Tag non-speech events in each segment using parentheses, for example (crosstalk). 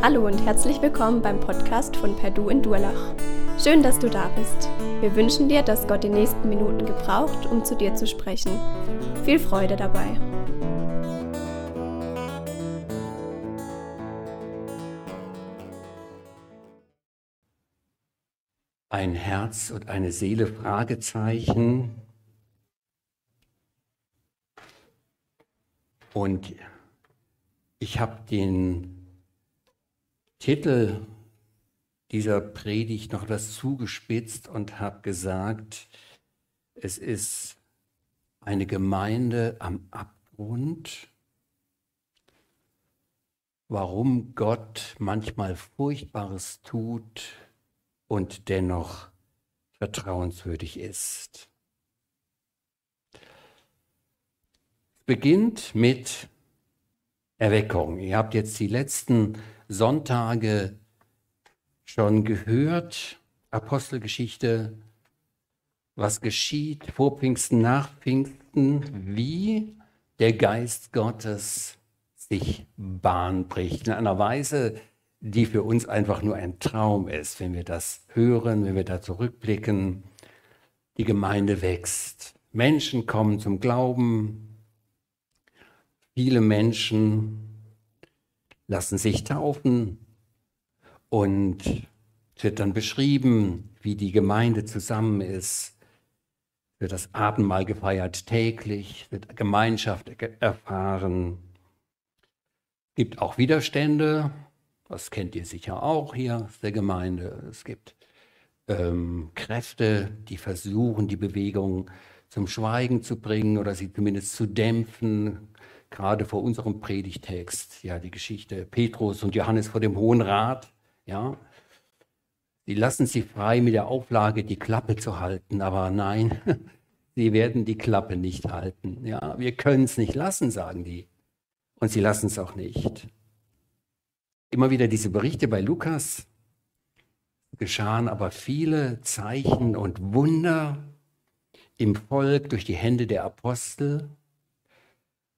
Hallo und herzlich willkommen beim Podcast von Perdu in Durlach. Schön, dass du da bist. Wir wünschen dir, dass Gott die nächsten Minuten gebraucht, um zu dir zu sprechen. Viel Freude dabei. Ein Herz und eine Seele Fragezeichen. Und ich habe den Titel dieser Predigt noch etwas zugespitzt und habe gesagt, es ist eine Gemeinde am Abgrund, warum Gott manchmal Furchtbares tut und dennoch vertrauenswürdig ist. Es beginnt mit Erweckung. Ihr habt jetzt die letzten Sonntage schon gehört, Apostelgeschichte, was geschieht vor Pfingsten, nach Pfingsten, wie der Geist Gottes sich Bahn bricht. In einer Weise, die für uns einfach nur ein Traum ist, wenn wir das hören, wenn wir da zurückblicken. Die Gemeinde wächst. Menschen kommen zum Glauben. Viele Menschen lassen sich taufen und es wird dann beschrieben, wie die Gemeinde zusammen ist, wird das Abendmahl gefeiert täglich, wird Gemeinschaft erfahren. Es gibt auch Widerstände, das kennt ihr sicher auch hier aus der Gemeinde. Es gibt ähm, Kräfte, die versuchen, die Bewegung zum Schweigen zu bringen oder sie zumindest zu dämpfen, gerade vor unserem Predigtext, ja, die Geschichte Petrus und Johannes vor dem Hohen Rat, ja. Sie lassen sie frei mit der Auflage, die Klappe zu halten, aber nein, (laughs) sie werden die Klappe nicht halten. Ja, wir können es nicht lassen, sagen die. Und sie lassen es auch nicht. Immer wieder diese Berichte bei Lukas geschahen aber viele Zeichen und Wunder im Volk durch die Hände der Apostel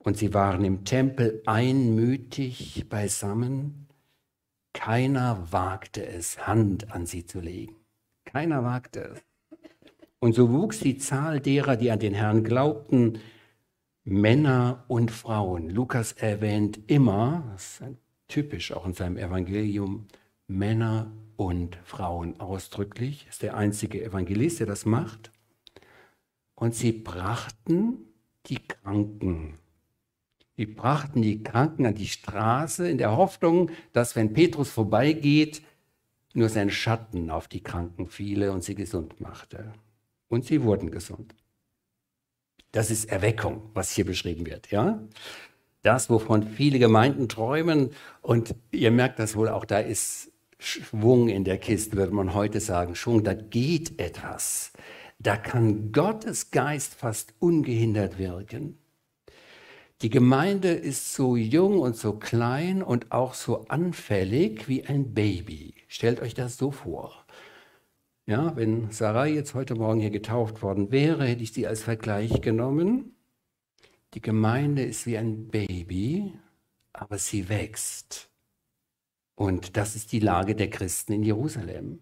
und sie waren im Tempel einmütig beisammen. Keiner wagte es, Hand an sie zu legen. Keiner wagte es. Und so wuchs die Zahl derer, die an den Herrn glaubten, Männer und Frauen. Lukas erwähnt immer, das ist typisch auch in seinem Evangelium, Männer und Frauen ausdrücklich. Ist der einzige Evangelist, der das macht. Und sie brachten die Kranken die brachten die Kranken an die Straße in der Hoffnung, dass wenn Petrus vorbeigeht, nur sein Schatten auf die Kranken fiele und sie gesund machte. Und sie wurden gesund. Das ist Erweckung, was hier beschrieben wird, ja? Das, wovon viele Gemeinden träumen. Und ihr merkt das wohl auch, da ist Schwung in der Kiste, würde man heute sagen. Schwung, da geht etwas. Da kann Gottes Geist fast ungehindert wirken. Die Gemeinde ist so jung und so klein und auch so anfällig wie ein Baby. Stellt euch das so vor. Ja, wenn Sarai jetzt heute Morgen hier getauft worden wäre, hätte ich sie als Vergleich genommen. Die Gemeinde ist wie ein Baby, aber sie wächst. Und das ist die Lage der Christen in Jerusalem.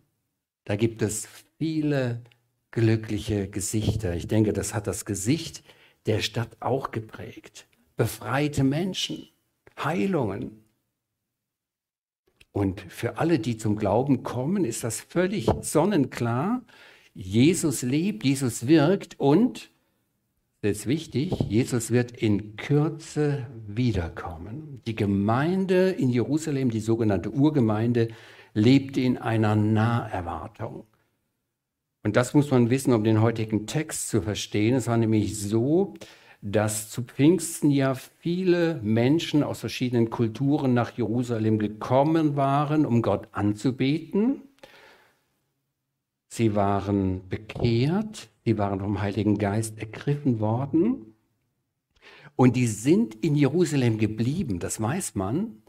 Da gibt es viele glückliche Gesichter. Ich denke, das hat das Gesicht der Stadt auch geprägt befreite Menschen, Heilungen. Und für alle, die zum Glauben kommen, ist das völlig sonnenklar. Jesus lebt, Jesus wirkt und, das ist wichtig, Jesus wird in Kürze wiederkommen. Die Gemeinde in Jerusalem, die sogenannte Urgemeinde, lebt in einer Naherwartung. Und das muss man wissen, um den heutigen Text zu verstehen. Es war nämlich so, dass zu Pfingsten ja viele Menschen aus verschiedenen Kulturen nach Jerusalem gekommen waren, um Gott anzubeten. Sie waren bekehrt, sie waren vom Heiligen Geist ergriffen worden. Und die sind in Jerusalem geblieben, das weiß man,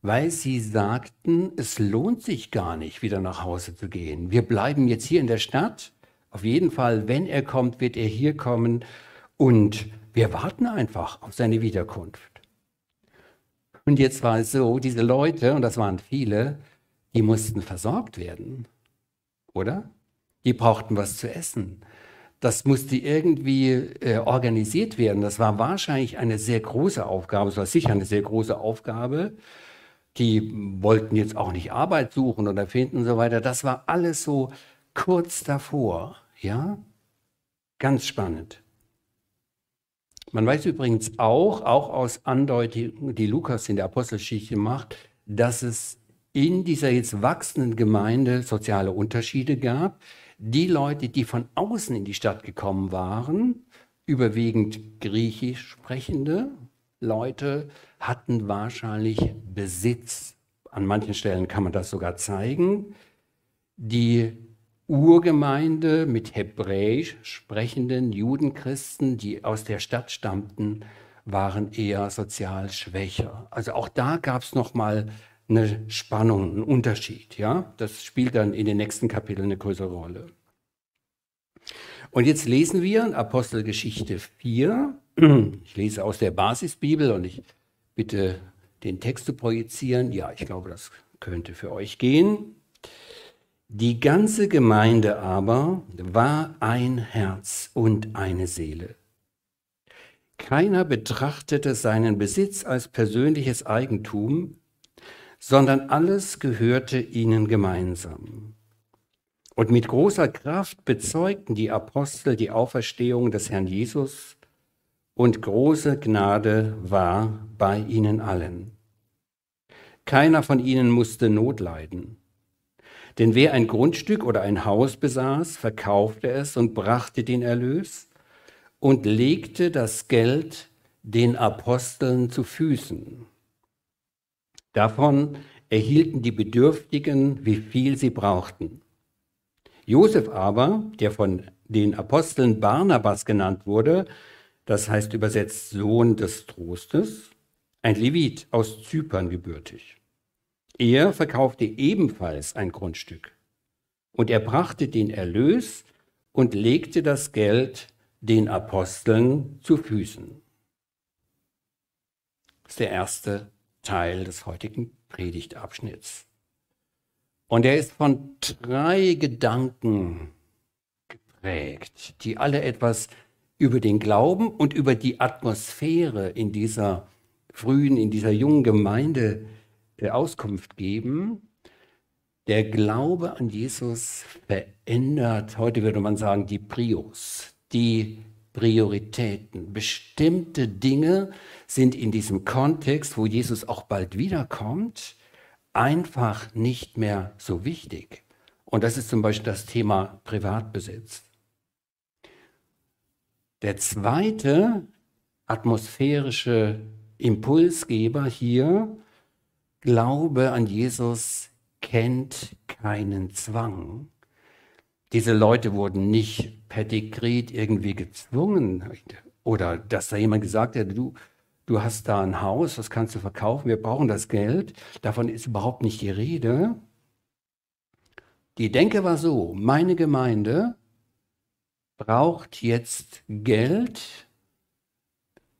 weil sie sagten, es lohnt sich gar nicht, wieder nach Hause zu gehen. Wir bleiben jetzt hier in der Stadt. Auf jeden Fall, wenn er kommt, wird er hier kommen. Und wir warten einfach auf seine Wiederkunft. Und jetzt war es so, diese Leute, und das waren viele, die mussten versorgt werden, oder? Die brauchten was zu essen. Das musste irgendwie äh, organisiert werden. Das war wahrscheinlich eine sehr große Aufgabe. Es war sicher eine sehr große Aufgabe. Die wollten jetzt auch nicht Arbeit suchen oder finden und so weiter. Das war alles so kurz davor. Ja, ganz spannend. Man weiß übrigens auch, auch aus Andeutungen, die Lukas in der Apostelgeschichte macht, dass es in dieser jetzt wachsenden Gemeinde soziale Unterschiede gab. Die Leute, die von außen in die Stadt gekommen waren, überwiegend griechisch sprechende Leute, hatten wahrscheinlich Besitz. An manchen Stellen kann man das sogar zeigen. Die Urgemeinde mit hebräisch sprechenden Judenchristen, die aus der Stadt stammten, waren eher sozial schwächer. Also auch da gab es noch mal eine Spannung, einen Unterschied. Ja, das spielt dann in den nächsten Kapiteln eine größere Rolle. Und jetzt lesen wir Apostelgeschichte 4. Ich lese aus der Basisbibel und ich bitte den Text zu projizieren. Ja, ich glaube, das könnte für euch gehen. Die ganze Gemeinde aber war ein Herz und eine Seele. Keiner betrachtete seinen Besitz als persönliches Eigentum, sondern alles gehörte ihnen gemeinsam. Und mit großer Kraft bezeugten die Apostel die Auferstehung des Herrn Jesus, und große Gnade war bei ihnen allen. Keiner von ihnen musste Not leiden. Denn wer ein Grundstück oder ein Haus besaß, verkaufte es und brachte den Erlös und legte das Geld den Aposteln zu Füßen. Davon erhielten die Bedürftigen, wie viel sie brauchten. Josef aber, der von den Aposteln Barnabas genannt wurde, das heißt übersetzt Sohn des Trostes, ein Levit aus Zypern gebürtig. Er verkaufte ebenfalls ein Grundstück und er brachte den Erlös und legte das Geld den Aposteln zu Füßen. Das ist der erste Teil des heutigen Predigtabschnitts. Und er ist von drei Gedanken geprägt, die alle etwas über den Glauben und über die Atmosphäre in dieser frühen, in dieser jungen Gemeinde Auskunft geben. Der Glaube an Jesus verändert, heute würde man sagen, die Prios, die Prioritäten. Bestimmte Dinge sind in diesem Kontext, wo Jesus auch bald wiederkommt, einfach nicht mehr so wichtig. Und das ist zum Beispiel das Thema Privatbesitz. Der zweite atmosphärische Impulsgeber hier Glaube an Jesus kennt keinen Zwang. Diese Leute wurden nicht per Dekret irgendwie gezwungen oder dass da jemand gesagt hat, du, du hast da ein Haus, das kannst du verkaufen, wir brauchen das Geld. Davon ist überhaupt nicht die Rede. Die Denke war so, meine Gemeinde braucht jetzt Geld.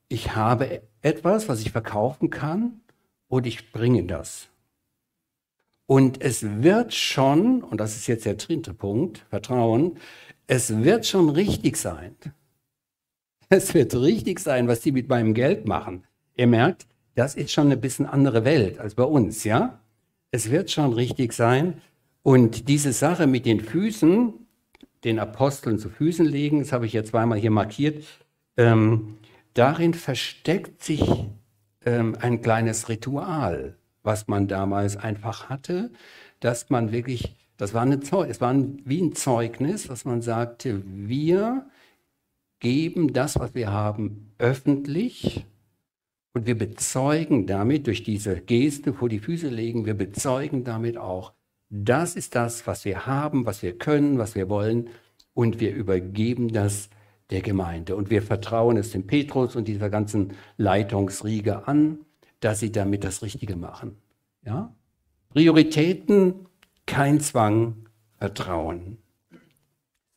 Ich habe etwas, was ich verkaufen kann und ich bringe das. Und es wird schon, und das ist jetzt der dritte Punkt, Vertrauen, es wird schon richtig sein. Es wird richtig sein, was die mit meinem Geld machen. Ihr merkt, das ist schon eine bisschen andere Welt als bei uns, ja? Es wird schon richtig sein. Und diese Sache mit den Füßen, den Aposteln zu Füßen legen, das habe ich jetzt zweimal hier markiert, ähm, darin versteckt sich ähm, ein kleines Ritual, was man damals einfach hatte, dass man wirklich, das war, eine Zeug, es war ein, wie ein Zeugnis, dass man sagte, wir geben das, was wir haben, öffentlich und wir bezeugen damit, durch diese Geste vor die Füße legen, wir bezeugen damit auch, das ist das, was wir haben, was wir können, was wir wollen und wir übergeben das der Gemeinde. Und wir vertrauen es dem Petrus und dieser ganzen Leitungsriege an, dass sie damit das Richtige machen. Ja? Prioritäten, kein Zwang, Vertrauen.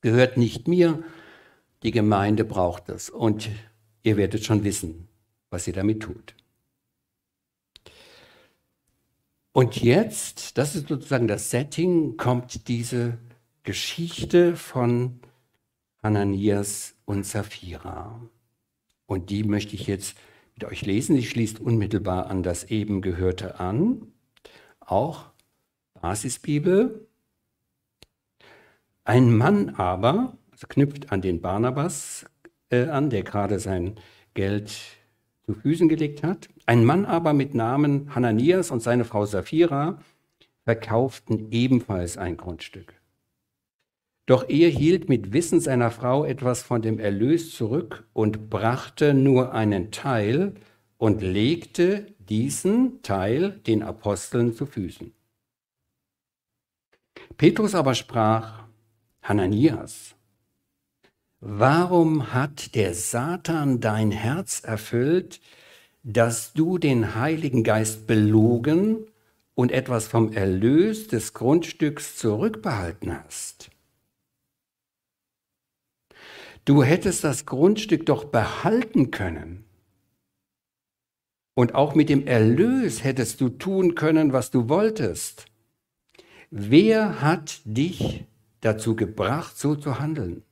Gehört nicht mir, die Gemeinde braucht das. Und ihr werdet schon wissen, was ihr damit tut. Und jetzt, das ist sozusagen das Setting, kommt diese Geschichte von Hananias und Sapphira. Und die möchte ich jetzt mit euch lesen. Sie schließt unmittelbar an das eben Gehörte an. Auch Basisbibel. Ein Mann aber, also knüpft an den Barnabas äh, an, der gerade sein Geld zu Füßen gelegt hat. Ein Mann aber mit Namen Hananias und seine Frau Sapphira verkauften ebenfalls ein Grundstück. Doch er hielt mit Wissen seiner Frau etwas von dem Erlös zurück und brachte nur einen Teil und legte diesen Teil den Aposteln zu Füßen. Petrus aber sprach, Hananias, warum hat der Satan dein Herz erfüllt, dass du den Heiligen Geist belogen und etwas vom Erlös des Grundstücks zurückbehalten hast? Du hättest das Grundstück doch behalten können. Und auch mit dem Erlös hättest du tun können, was du wolltest. Wer hat dich dazu gebracht, so zu handeln?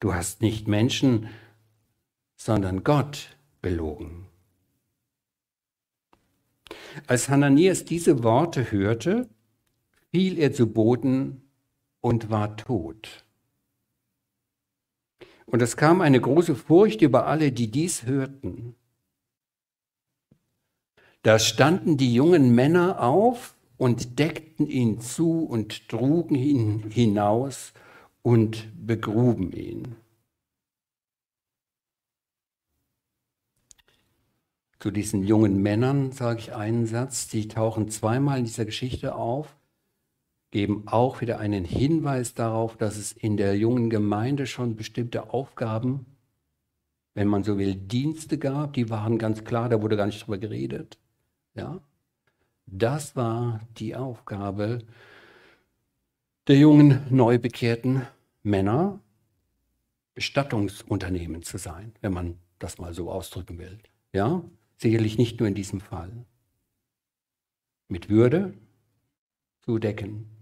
Du hast nicht Menschen, sondern Gott belogen. Als Hananias diese Worte hörte, fiel er zu Boden und war tot. Und es kam eine große Furcht über alle, die dies hörten. Da standen die jungen Männer auf und deckten ihn zu und trugen ihn hinaus und begruben ihn. Zu diesen jungen Männern sage ich einen Satz, die tauchen zweimal in dieser Geschichte auf, geben auch wieder einen Hinweis darauf, dass es in der jungen Gemeinde schon bestimmte Aufgaben, wenn man so will, Dienste gab, die waren ganz klar, da wurde gar nicht drüber geredet. Ja? Das war die Aufgabe der jungen, neu bekehrten Männer, Bestattungsunternehmen zu sein, wenn man das mal so ausdrücken will. Ja, sicherlich nicht nur in diesem Fall. Mit Würde zu decken.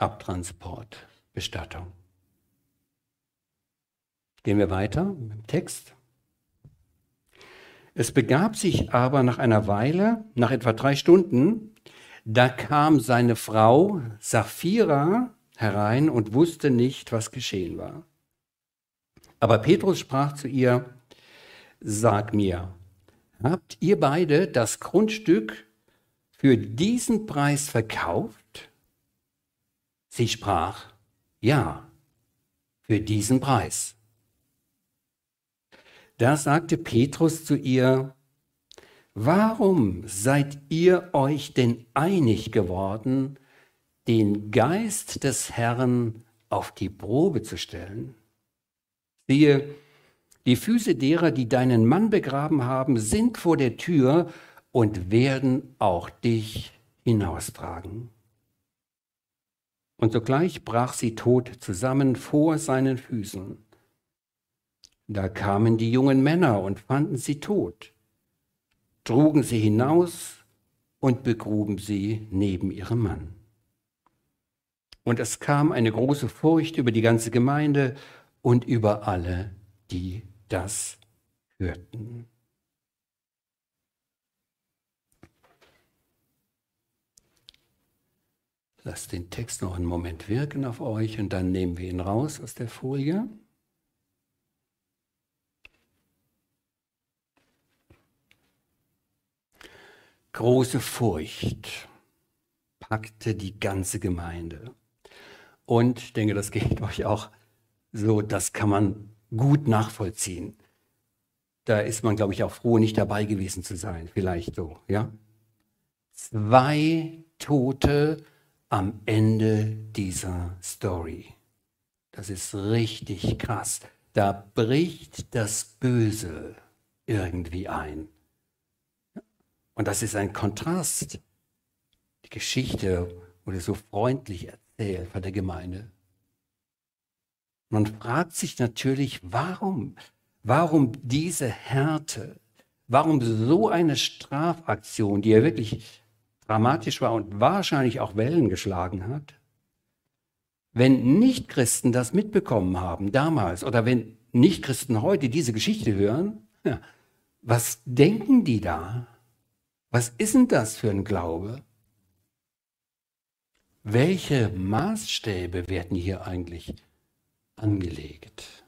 Abtransport, Bestattung. Gehen wir weiter im Text. Es begab sich aber nach einer Weile, nach etwa drei Stunden, da kam seine Frau Sapphira herein und wusste nicht, was geschehen war. Aber Petrus sprach zu ihr, Sag mir, habt ihr beide das Grundstück für diesen Preis verkauft? Sie sprach, Ja, für diesen Preis. Da sagte Petrus zu ihr, Warum seid ihr euch denn einig geworden, den Geist des Herrn auf die Probe zu stellen? Siehe, die Füße derer, die deinen Mann begraben haben, sind vor der Tür und werden auch dich hinaustragen. Und sogleich brach sie tot zusammen vor seinen Füßen. Da kamen die jungen Männer und fanden sie tot, trugen sie hinaus und begruben sie neben ihrem Mann. Und es kam eine große Furcht über die ganze Gemeinde und über alle, die das hörten. Lasst den Text noch einen Moment wirken auf euch und dann nehmen wir ihn raus aus der Folie. Große Furcht packte die ganze Gemeinde. Und ich denke, das geht (laughs) euch auch so, das kann man gut nachvollziehen. Da ist man, glaube ich, auch froh, nicht dabei gewesen zu sein. Vielleicht so, ja? Zwei Tote am Ende dieser Story. Das ist richtig krass. Da bricht das Böse irgendwie ein. Und das ist ein Kontrast. Die Geschichte wurde so freundlich erzählt von der Gemeinde. Man fragt sich natürlich, warum? Warum diese Härte? warum so eine Strafaktion, die ja wirklich dramatisch war und wahrscheinlich auch Wellen geschlagen hat, wenn Nichtchristen das mitbekommen haben damals oder wenn Nichtchristen heute diese Geschichte hören, ja, was denken die da? Was ist denn das für ein Glaube? Welche Maßstäbe werden hier eigentlich angelegt?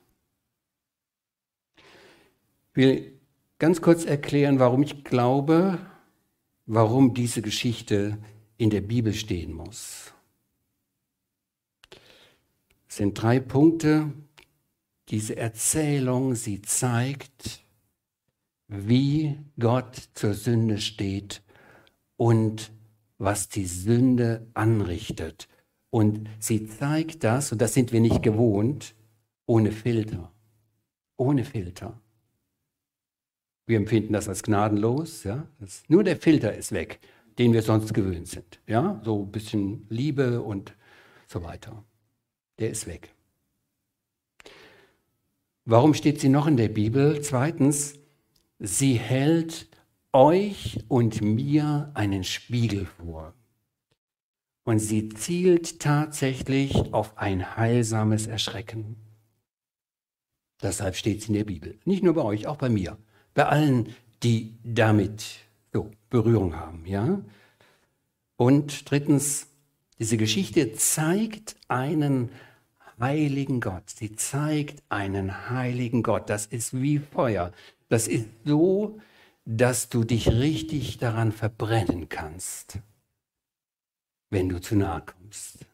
Ich will ganz kurz erklären, warum ich glaube, warum diese Geschichte in der Bibel stehen muss. Es sind drei Punkte. Diese Erzählung, sie zeigt, wie Gott zur Sünde steht und was die Sünde anrichtet. Und sie zeigt das, und das sind wir nicht gewohnt, ohne Filter. Ohne Filter. Wir empfinden das als gnadenlos. Ja? Das, nur der Filter ist weg, den wir sonst gewöhnt sind. Ja? So ein bisschen Liebe und so weiter. Der ist weg. Warum steht sie noch in der Bibel? Zweitens, sie hält euch und mir einen Spiegel vor. Und sie zielt tatsächlich auf ein heilsames Erschrecken. Deshalb steht sie in der Bibel. Nicht nur bei euch, auch bei mir bei allen, die damit so Berührung haben, ja. Und drittens, diese Geschichte zeigt einen heiligen Gott. Sie zeigt einen heiligen Gott. Das ist wie Feuer. Das ist so, dass du dich richtig daran verbrennen kannst, wenn du zu nahe kommst.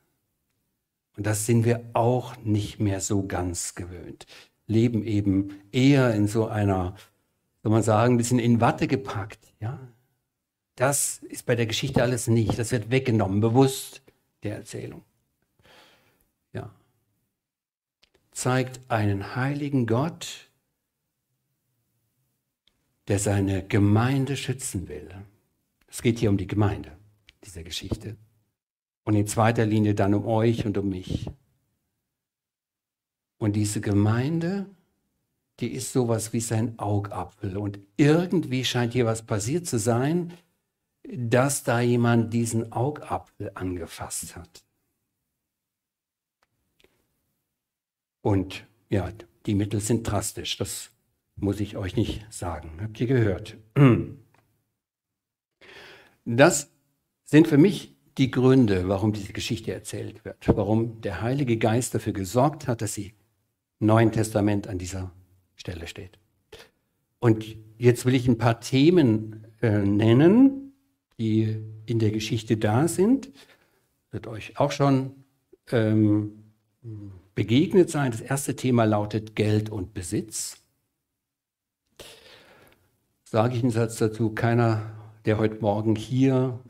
Und das sind wir auch nicht mehr so ganz gewöhnt. Leben eben eher in so einer soll man sagen, ein bisschen in Watte gepackt. Ja? Das ist bei der Geschichte alles nicht. Das wird weggenommen, bewusst der Erzählung. Ja. Zeigt einen heiligen Gott, der seine Gemeinde schützen will. Es geht hier um die Gemeinde, dieser Geschichte. Und in zweiter Linie dann um euch und um mich. Und diese Gemeinde die ist sowas wie sein Augapfel. Und irgendwie scheint hier was passiert zu sein, dass da jemand diesen Augapfel angefasst hat. Und ja, die Mittel sind drastisch, das muss ich euch nicht sagen. Habt ihr gehört? Das sind für mich die Gründe, warum diese Geschichte erzählt wird, warum der Heilige Geist dafür gesorgt hat, dass sie Neuen Testament an dieser Stelle steht. Und jetzt will ich ein paar Themen äh, nennen, die in der Geschichte da sind. Wird euch auch schon ähm, begegnet sein. Das erste Thema lautet Geld und Besitz. Sage ich einen Satz dazu, keiner, der heute Morgen hier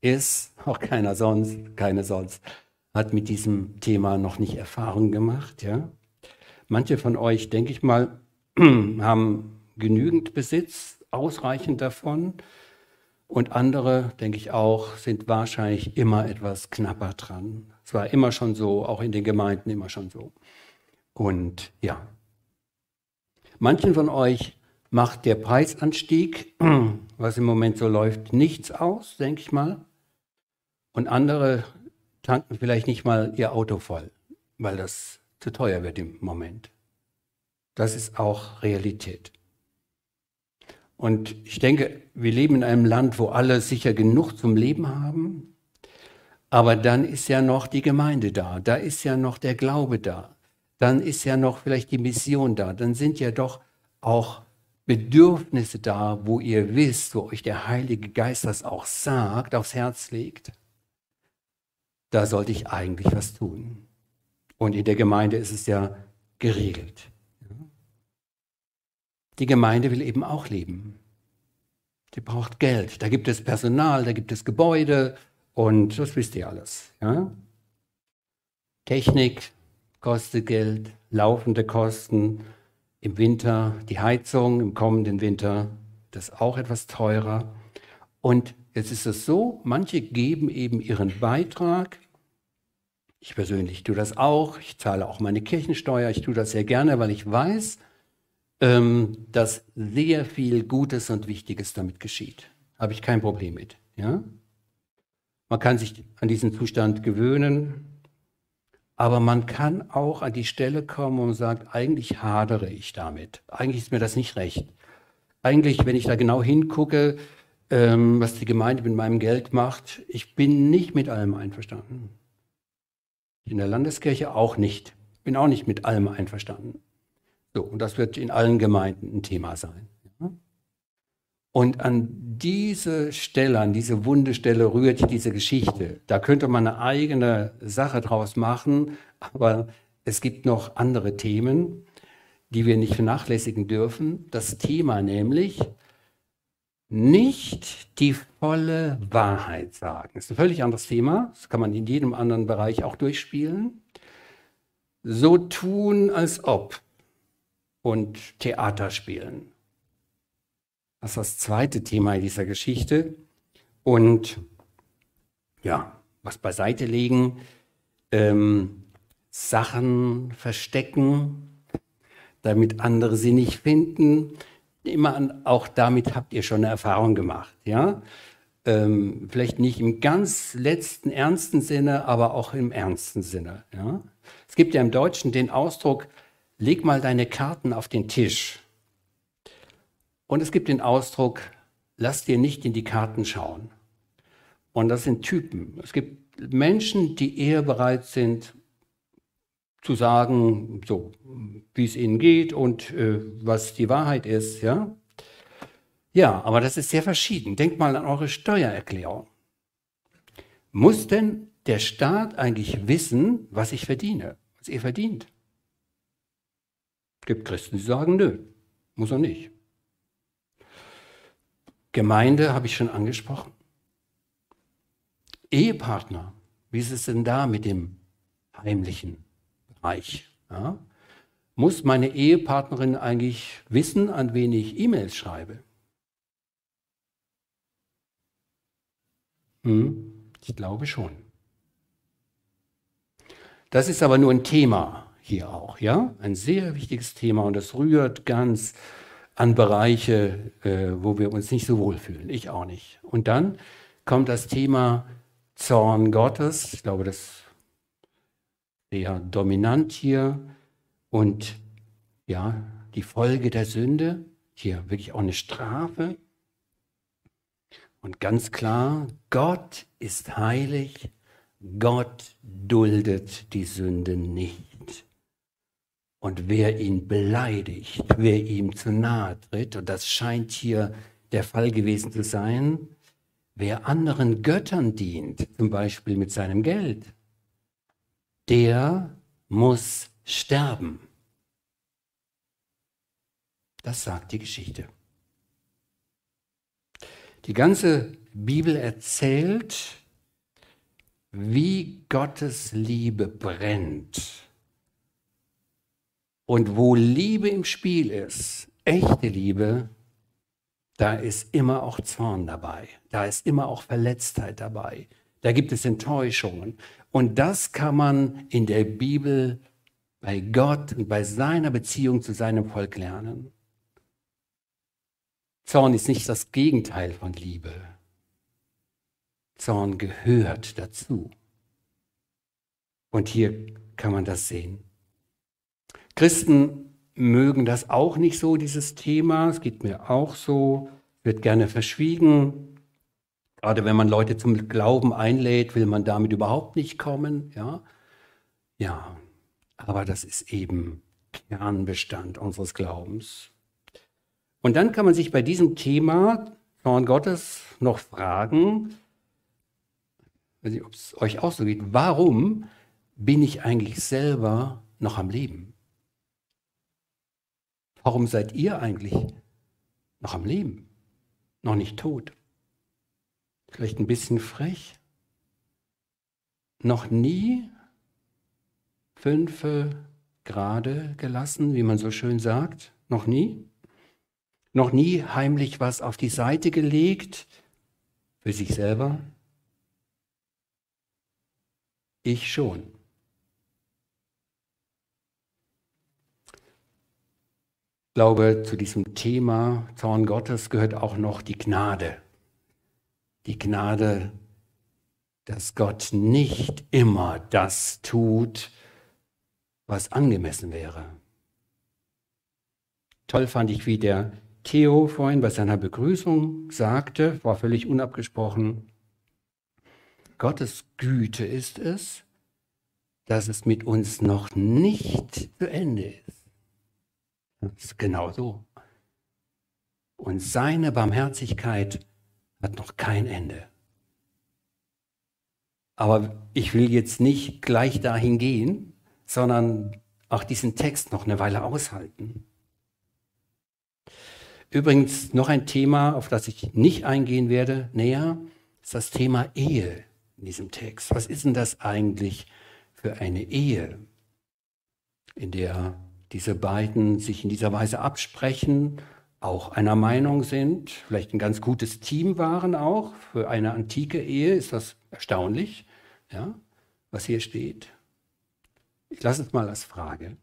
ist, (laughs) auch keiner sonst, keine sonst, hat mit diesem Thema noch nicht Erfahrung gemacht. Ja? Manche von euch, denke ich mal, (clears throat) haben genügend Besitz, ausreichend davon. Und andere, denke ich auch, sind wahrscheinlich immer etwas knapper dran. Es war immer schon so, auch in den Gemeinden immer schon so. Und ja, manchen von euch macht der Preisanstieg, (clears throat) was im Moment so läuft, nichts aus, denke ich mal. Und andere tanken vielleicht nicht mal ihr Auto voll, weil das zu teuer wird im Moment. Das ist auch Realität. Und ich denke, wir leben in einem Land, wo alle sicher genug zum Leben haben. Aber dann ist ja noch die Gemeinde da. Da ist ja noch der Glaube da. Dann ist ja noch vielleicht die Mission da. Dann sind ja doch auch Bedürfnisse da, wo ihr wisst, wo euch der Heilige Geist das auch sagt, aufs Herz legt. Da sollte ich eigentlich was tun. Und in der Gemeinde ist es ja geregelt. Die Gemeinde will eben auch leben. Die braucht Geld. Da gibt es Personal, da gibt es Gebäude und das wisst ihr alles. Ja? Technik kostet Geld, laufende Kosten. Im Winter die Heizung, im kommenden Winter das auch etwas teurer. Und jetzt ist es so, manche geben eben ihren Beitrag. Ich persönlich tue das auch. Ich zahle auch meine Kirchensteuer. Ich tue das sehr gerne, weil ich weiß, ähm, dass sehr viel Gutes und Wichtiges damit geschieht. Habe ich kein Problem mit. Ja? Man kann sich an diesen Zustand gewöhnen, aber man kann auch an die Stelle kommen und sagt, eigentlich hadere ich damit. Eigentlich ist mir das nicht recht. Eigentlich, wenn ich da genau hingucke, ähm, was die Gemeinde mit meinem Geld macht, ich bin nicht mit allem einverstanden. In der Landeskirche auch nicht. Bin auch nicht mit allem einverstanden. So, und das wird in allen Gemeinden ein Thema sein. Und an diese Stelle, an diese Wundestelle rührt diese Geschichte. Da könnte man eine eigene Sache draus machen, aber es gibt noch andere Themen, die wir nicht vernachlässigen dürfen. Das Thema nämlich nicht die volle Wahrheit sagen. Das ist ein völlig anderes Thema. Das kann man in jedem anderen Bereich auch durchspielen. So tun, als ob und Theater spielen. Das ist das zweite Thema dieser Geschichte. Und ja, was beiseite legen, ähm, Sachen verstecken, damit andere sie nicht finden. Immer an, auch damit habt ihr schon eine Erfahrung gemacht, ja. Ähm, vielleicht nicht im ganz letzten ernsten Sinne, aber auch im ernsten Sinne. Ja? Es gibt ja im Deutschen den Ausdruck, leg mal deine Karten auf den Tisch. Und es gibt den Ausdruck, lass dir nicht in die Karten schauen. Und das sind Typen. Es gibt Menschen, die eher bereit sind zu sagen, so wie es ihnen geht und äh, was die Wahrheit ist, ja. Ja, aber das ist sehr verschieden. Denkt mal an eure Steuererklärung. Muss denn der Staat eigentlich wissen, was ich verdiene, was ihr verdient? Es gibt Christen, die sagen, nö, muss er nicht. Gemeinde habe ich schon angesprochen. Ehepartner, wie ist es denn da mit dem heimlichen Bereich? Ja? Muss meine Ehepartnerin eigentlich wissen, an wen ich E-Mails schreibe? Hm, ich glaube schon. Das ist aber nur ein Thema hier auch, ja? Ein sehr wichtiges Thema und das rührt ganz an Bereiche, äh, wo wir uns nicht so wohlfühlen. Ich auch nicht. Und dann kommt das Thema Zorn Gottes. Ich glaube, das eher dominant hier. Und ja, die Folge der Sünde. Hier wirklich auch eine Strafe. Und ganz klar, Gott ist heilig. Gott duldet die Sünde nicht. Und wer ihn beleidigt, wer ihm zu nahe tritt, und das scheint hier der Fall gewesen zu sein, wer anderen Göttern dient, zum Beispiel mit seinem Geld, der muss sterben. Das sagt die Geschichte. Die ganze Bibel erzählt, wie Gottes Liebe brennt und wo Liebe im Spiel ist, echte Liebe, da ist immer auch Zorn dabei, da ist immer auch Verletztheit dabei, da gibt es Enttäuschungen. Und das kann man in der Bibel bei Gott und bei seiner Beziehung zu seinem Volk lernen. Zorn ist nicht das Gegenteil von Liebe. Zorn gehört dazu. Und hier kann man das sehen. Christen mögen das auch nicht so, dieses Thema. Es geht mir auch so, wird gerne verschwiegen. Gerade wenn man Leute zum Glauben einlädt, will man damit überhaupt nicht kommen. Ja, ja aber das ist eben Kernbestand unseres Glaubens. Und dann kann man sich bei diesem Thema Zorn Gottes noch fragen, ob es euch auch so geht, warum bin ich eigentlich selber noch am Leben? Warum seid ihr eigentlich noch am Leben? Noch nicht tot? Vielleicht ein bisschen frech? Noch nie fünf Grade gelassen, wie man so schön sagt? Noch nie? Noch nie heimlich was auf die Seite gelegt für sich selber? Ich schon. Ich glaube, zu diesem Thema Zorn Gottes gehört auch noch die Gnade. Die Gnade, dass Gott nicht immer das tut, was angemessen wäre. Toll fand ich, wie der Theo vorhin bei seiner Begrüßung sagte, war völlig unabgesprochen, Gottes Güte ist es, dass es mit uns noch nicht zu Ende ist. Das ist genau so. Und seine Barmherzigkeit hat noch kein Ende. Aber ich will jetzt nicht gleich dahin gehen, sondern auch diesen Text noch eine Weile aushalten. Übrigens noch ein Thema, auf das ich nicht eingehen werde, näher, ist das Thema Ehe in diesem Text. Was ist denn das eigentlich für eine Ehe, in der diese beiden sich in dieser Weise absprechen, auch einer Meinung sind, vielleicht ein ganz gutes Team waren auch. Für eine antike Ehe ist das erstaunlich, ja, was hier steht. Ich lasse es mal als Frage.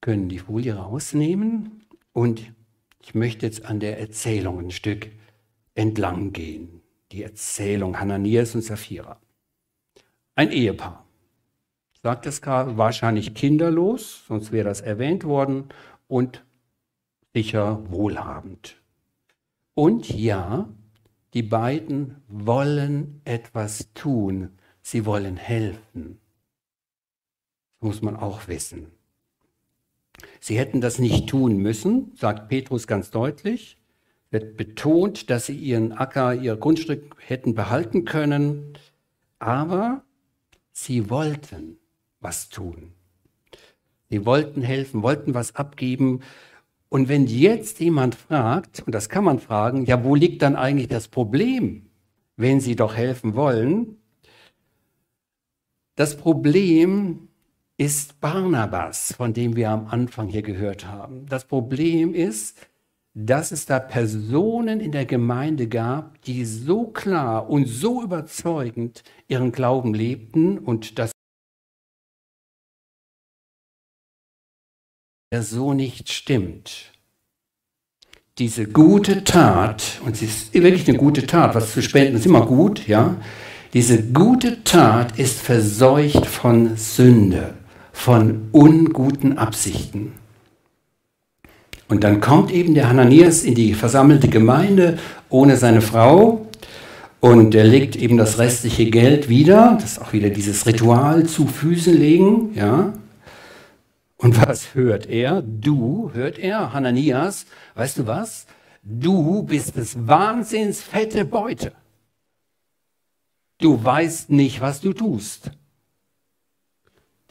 Können die Folie rausnehmen und ich möchte jetzt an der Erzählung ein Stück entlang gehen. Die Erzählung Hananias und Sapphira. Ein Ehepaar sagt es gerade, wahrscheinlich kinderlos, sonst wäre das erwähnt worden, und sicher wohlhabend. Und ja, die beiden wollen etwas tun, sie wollen helfen. Das muss man auch wissen. Sie hätten das nicht tun müssen, sagt Petrus ganz deutlich. Wird betont, dass sie ihren Acker, ihr Grundstück hätten behalten können, aber sie wollten was tun. Sie wollten helfen, wollten was abgeben. Und wenn jetzt jemand fragt, und das kann man fragen, ja, wo liegt dann eigentlich das Problem, wenn Sie doch helfen wollen? Das Problem ist Barnabas, von dem wir am Anfang hier gehört haben. Das Problem ist, dass es da Personen in der Gemeinde gab, die so klar und so überzeugend ihren Glauben lebten und das der so nicht stimmt. Diese gute Tat, und sie ist wirklich eine gute Tat, was zu spenden ist immer gut, ja, diese gute Tat ist verseucht von Sünde, von unguten Absichten. Und dann kommt eben der Hananias in die versammelte Gemeinde ohne seine Frau und er legt eben das restliche Geld wieder, das ist auch wieder dieses Ritual zu Füßen legen, ja, und was hört er? Du, hört er, Hananias, weißt du was? Du bist des Wahnsinns fette Beute. Du weißt nicht, was du tust.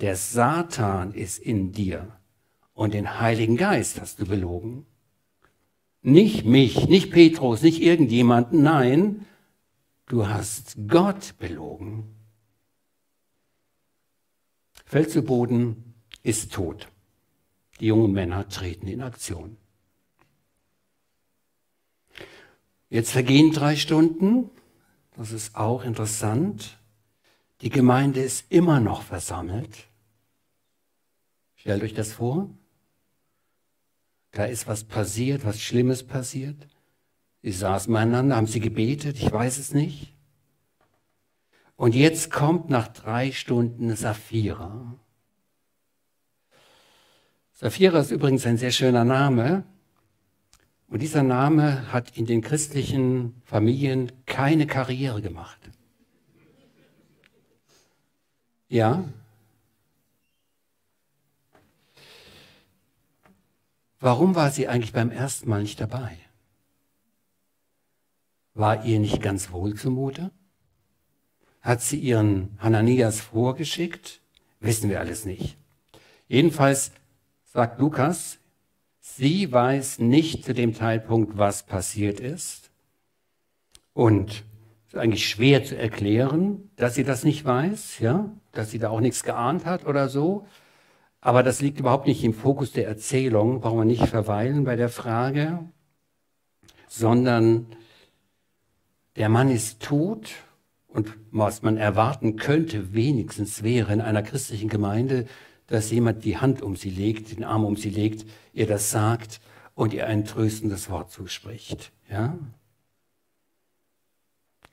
Der Satan ist in dir und den Heiligen Geist hast du belogen. Nicht mich, nicht Petrus, nicht irgendjemanden, nein, du hast Gott belogen. Fällt zu Boden, ist tot. Die jungen Männer treten in Aktion. Jetzt vergehen drei Stunden. Das ist auch interessant. Die Gemeinde ist immer noch versammelt. Stellt euch das vor. Da ist was passiert, was Schlimmes passiert. Sie saßen beieinander, haben sie gebetet, ich weiß es nicht. Und jetzt kommt nach drei Stunden Sapphira Sapphira ist übrigens ein sehr schöner Name. Und dieser Name hat in den christlichen Familien keine Karriere gemacht. Ja? Warum war sie eigentlich beim ersten Mal nicht dabei? War ihr nicht ganz wohl zumute? Hat sie ihren Hananias vorgeschickt? Wissen wir alles nicht. Jedenfalls sagt Lukas, sie weiß nicht zu dem Zeitpunkt, was passiert ist. Und es ist eigentlich schwer zu erklären, dass sie das nicht weiß, ja, dass sie da auch nichts geahnt hat oder so. Aber das liegt überhaupt nicht im Fokus der Erzählung, brauchen wir nicht verweilen bei der Frage, sondern der Mann ist tot und was man erwarten könnte, wenigstens wäre in einer christlichen Gemeinde, dass jemand die Hand um sie legt, den Arm um sie legt, ihr das sagt und ihr ein tröstendes Wort zuspricht. Ja?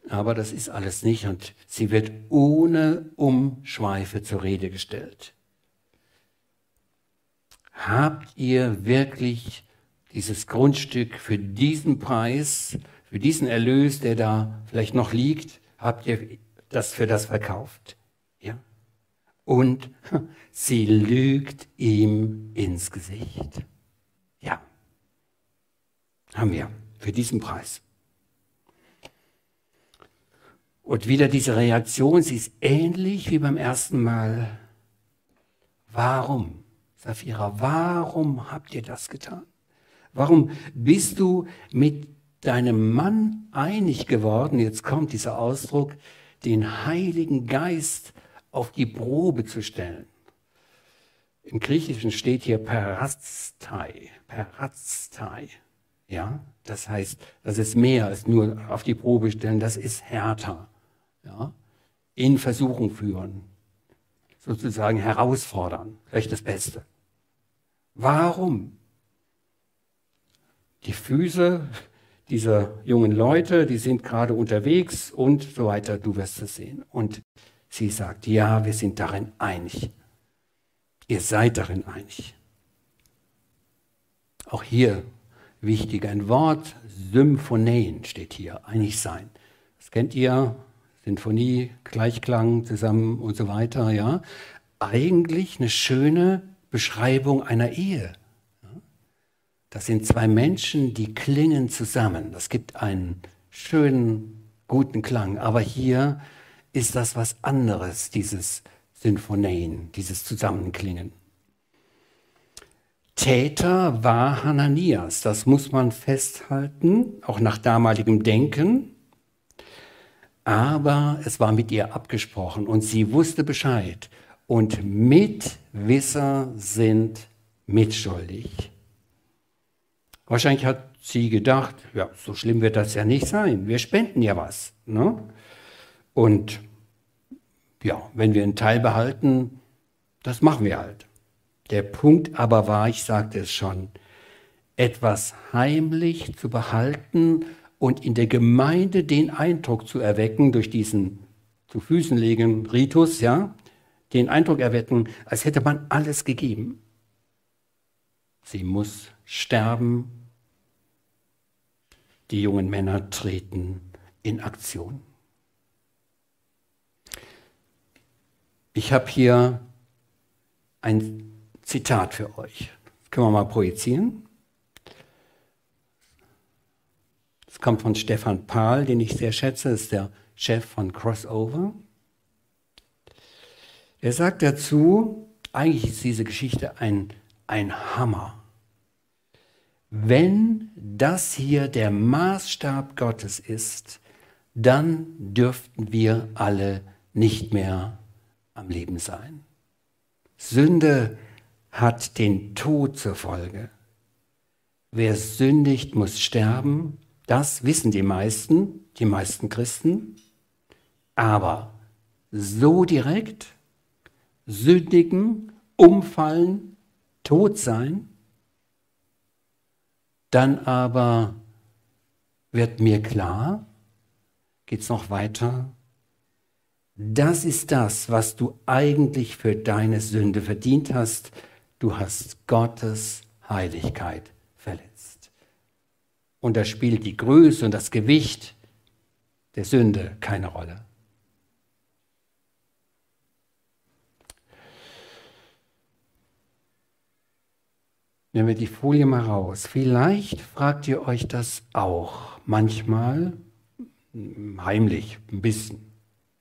Aber das ist alles nicht und sie wird ohne Umschweife zur Rede gestellt. Habt ihr wirklich dieses Grundstück für diesen Preis, für diesen Erlös, der da vielleicht noch liegt, habt ihr das für das verkauft? Und (laughs) sie lügt ihm ins Gesicht. Ja. Haben wir für diesen Preis. Und wieder diese Reaktion, sie ist ähnlich wie beim ersten Mal. Warum, Safira, warum habt ihr das getan? Warum bist du mit deinem Mann einig geworden? Jetzt kommt dieser Ausdruck, den Heiligen Geist auf die Probe zu stellen. Im Griechischen steht hier Peraztai, Peraztai. Ja, das heißt, das ist mehr als nur auf die Probe stellen, das ist härter ja, in Versuchung führen, sozusagen herausfordern, vielleicht das Beste. Warum? Die Füße dieser jungen Leute, die sind gerade unterwegs und so weiter, du wirst es sehen. Und sie sagt, ja, wir sind darin einig. Ihr seid darin einig. Auch hier wichtig ein Wort, Symphonein steht hier, einig sein. Das kennt ihr Sinfonie, Gleichklang zusammen und so weiter, ja, eigentlich eine schöne Beschreibung einer Ehe. Das sind zwei Menschen, die klingen zusammen. Das gibt einen schönen, guten Klang. Aber hier ist das was anderes, dieses Sinfonien, dieses Zusammenklingen. Täter war Hananias, das muss man festhalten, auch nach damaligem Denken aber es war mit ihr abgesprochen und sie wusste Bescheid. Und Mitwisser sind mitschuldig. Wahrscheinlich hat sie gedacht, ja, so schlimm wird das ja nicht sein. Wir spenden ja was. Ne? Und ja, wenn wir einen Teil behalten, das machen wir halt. Der Punkt aber war, ich sagte es schon, etwas heimlich zu behalten und in der Gemeinde den Eindruck zu erwecken durch diesen zu Füßen legen Ritus, ja, den Eindruck erwecken, als hätte man alles gegeben. Sie muss sterben. Die jungen Männer treten in Aktion. Ich habe hier ein Zitat für euch. Das können wir mal projizieren. Es kommt von Stefan Pahl, den ich sehr schätze, ist der Chef von Crossover. Er sagt dazu, eigentlich ist diese Geschichte ein, ein Hammer. Wenn das hier der Maßstab Gottes ist, dann dürften wir alle nicht mehr am Leben sein. Sünde hat den Tod zur Folge. Wer sündigt, muss sterben das wissen die meisten, die meisten Christen. Aber so direkt sündigen, umfallen, tot sein, dann aber wird mir klar, geht es noch weiter, das ist das, was du eigentlich für deine Sünde verdient hast. Du hast Gottes Heiligkeit und da spielt die Größe und das Gewicht der Sünde keine Rolle. Nehmen wir die Folie mal raus. Vielleicht fragt ihr euch das auch manchmal heimlich, ein bisschen.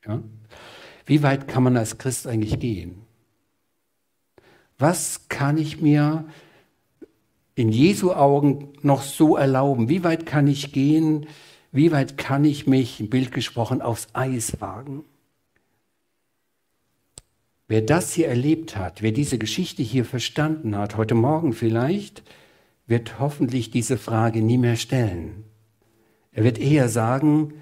Ja? Wie weit kann man als Christ eigentlich gehen? Was kann ich mir in Jesu Augen noch so erlauben? Wie weit kann ich gehen? Wie weit kann ich mich, im Bild gesprochen, aufs Eis wagen? Wer das hier erlebt hat, wer diese Geschichte hier verstanden hat, heute Morgen vielleicht, wird hoffentlich diese Frage nie mehr stellen. Er wird eher sagen,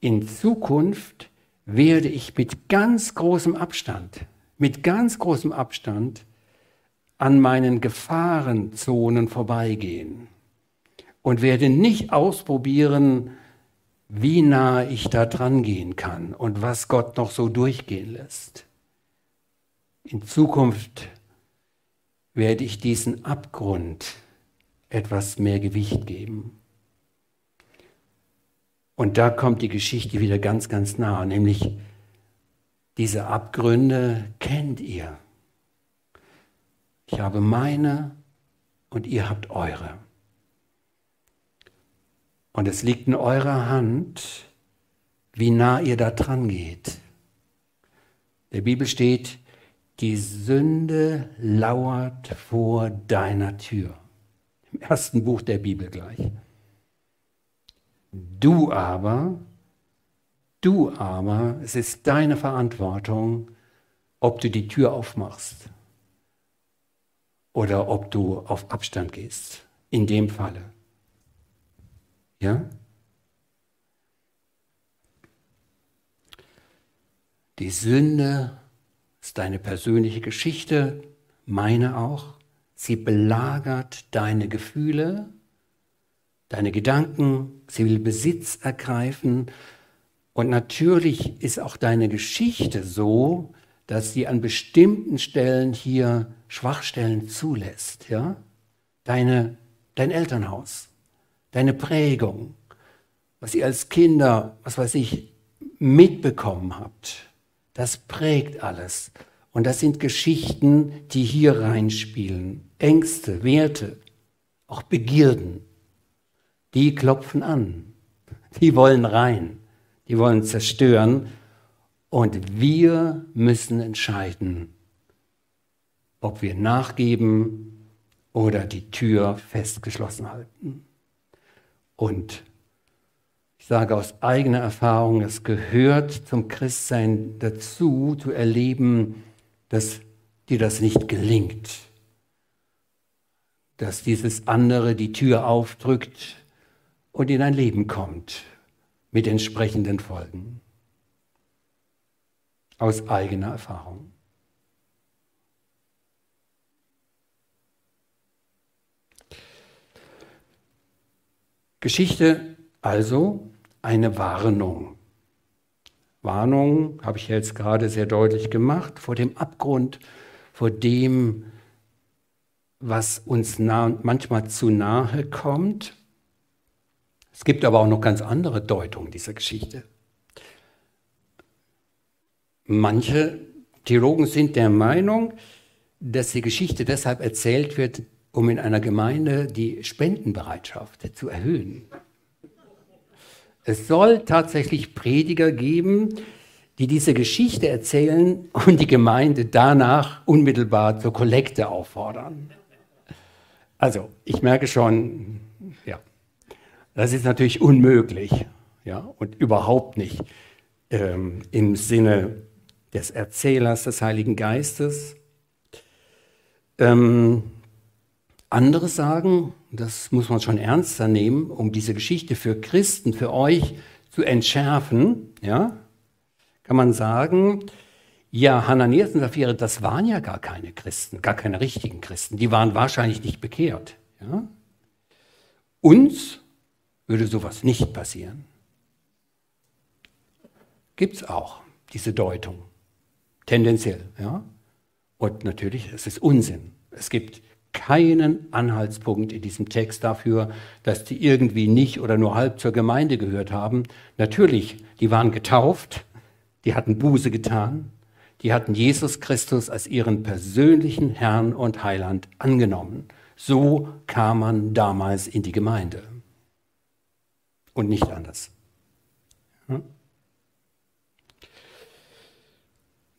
in Zukunft werde ich mit ganz großem Abstand mit ganz großem Abstand an meinen Gefahrenzonen vorbeigehen und werde nicht ausprobieren, wie nah ich da dran gehen kann und was Gott noch so durchgehen lässt. In Zukunft werde ich diesen Abgrund etwas mehr Gewicht geben. Und da kommt die Geschichte wieder ganz, ganz nah, nämlich diese Abgründe kennt ihr. Ich habe meine und ihr habt eure. Und es liegt in eurer Hand, wie nah ihr da dran geht. Der Bibel steht, die Sünde lauert vor deiner Tür. Im ersten Buch der Bibel gleich. Du aber, du aber, es ist deine Verantwortung, ob du die Tür aufmachst oder ob du auf Abstand gehst. In dem Falle. Ja? Die Sünde ist deine persönliche Geschichte, meine auch. Sie belagert deine Gefühle, deine Gedanken, sie will Besitz ergreifen. Und natürlich ist auch deine Geschichte so, dass sie an bestimmten Stellen hier Schwachstellen zulässt. Ja? Deine, dein Elternhaus, deine Prägung, was ihr als Kinder, was weiß ich, mitbekommen habt, das prägt alles. Und das sind Geschichten, die hier reinspielen. Ängste, Werte, auch Begierden. Die klopfen an. Die wollen rein. Die wollen zerstören. Und wir müssen entscheiden, ob wir nachgeben oder die Tür festgeschlossen halten. Und ich sage aus eigener Erfahrung, es gehört zum Christsein dazu, zu erleben, dass dir das nicht gelingt, dass dieses andere die Tür aufdrückt und in dein Leben kommt mit entsprechenden Folgen. Aus eigener Erfahrung. Geschichte also eine Warnung. Warnung habe ich jetzt gerade sehr deutlich gemacht vor dem Abgrund, vor dem, was uns nah, manchmal zu nahe kommt. Es gibt aber auch noch ganz andere Deutungen dieser Geschichte. Manche Theologen sind der Meinung, dass die Geschichte deshalb erzählt wird, um in einer Gemeinde die Spendenbereitschaft zu erhöhen. Es soll tatsächlich Prediger geben, die diese Geschichte erzählen und die Gemeinde danach unmittelbar zur Kollekte auffordern. Also, ich merke schon, ja, das ist natürlich unmöglich, ja, und überhaupt nicht ähm, im Sinne des Erzählers des Heiligen Geistes. Ähm, andere sagen, das muss man schon ernster nehmen, um diese Geschichte für Christen, für euch zu entschärfen, ja, kann man sagen, ja, Hananias und Sapphira, das waren ja gar keine Christen, gar keine richtigen Christen. Die waren wahrscheinlich nicht bekehrt. Ja? Uns würde sowas nicht passieren. Gibt es auch diese Deutung, tendenziell. Ja? Und natürlich, es ist Unsinn. Es gibt keinen Anhaltspunkt in diesem Text dafür, dass die irgendwie nicht oder nur halb zur Gemeinde gehört haben. Natürlich, die waren getauft, die hatten Buße getan, die hatten Jesus Christus als ihren persönlichen Herrn und Heiland angenommen. So kam man damals in die Gemeinde. Und nicht anders. Hm?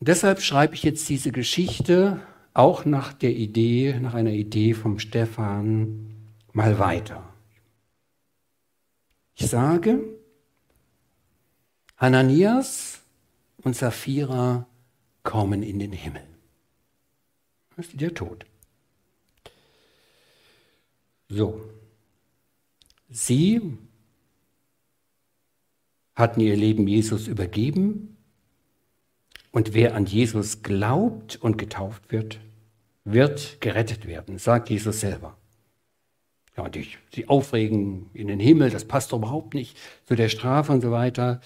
Deshalb schreibe ich jetzt diese Geschichte auch nach der Idee, nach einer Idee vom Stefan mal weiter. Ich sage, Hananias und Sapphira kommen in den Himmel. Das ist der Tod. So. Sie hatten ihr Leben Jesus übergeben Und wer an Jesus glaubt und getauft wird, wird gerettet werden, sagt Jesus selber. Ja, und die aufregen in den Himmel, das passt überhaupt nicht zu der Strafe und so weiter.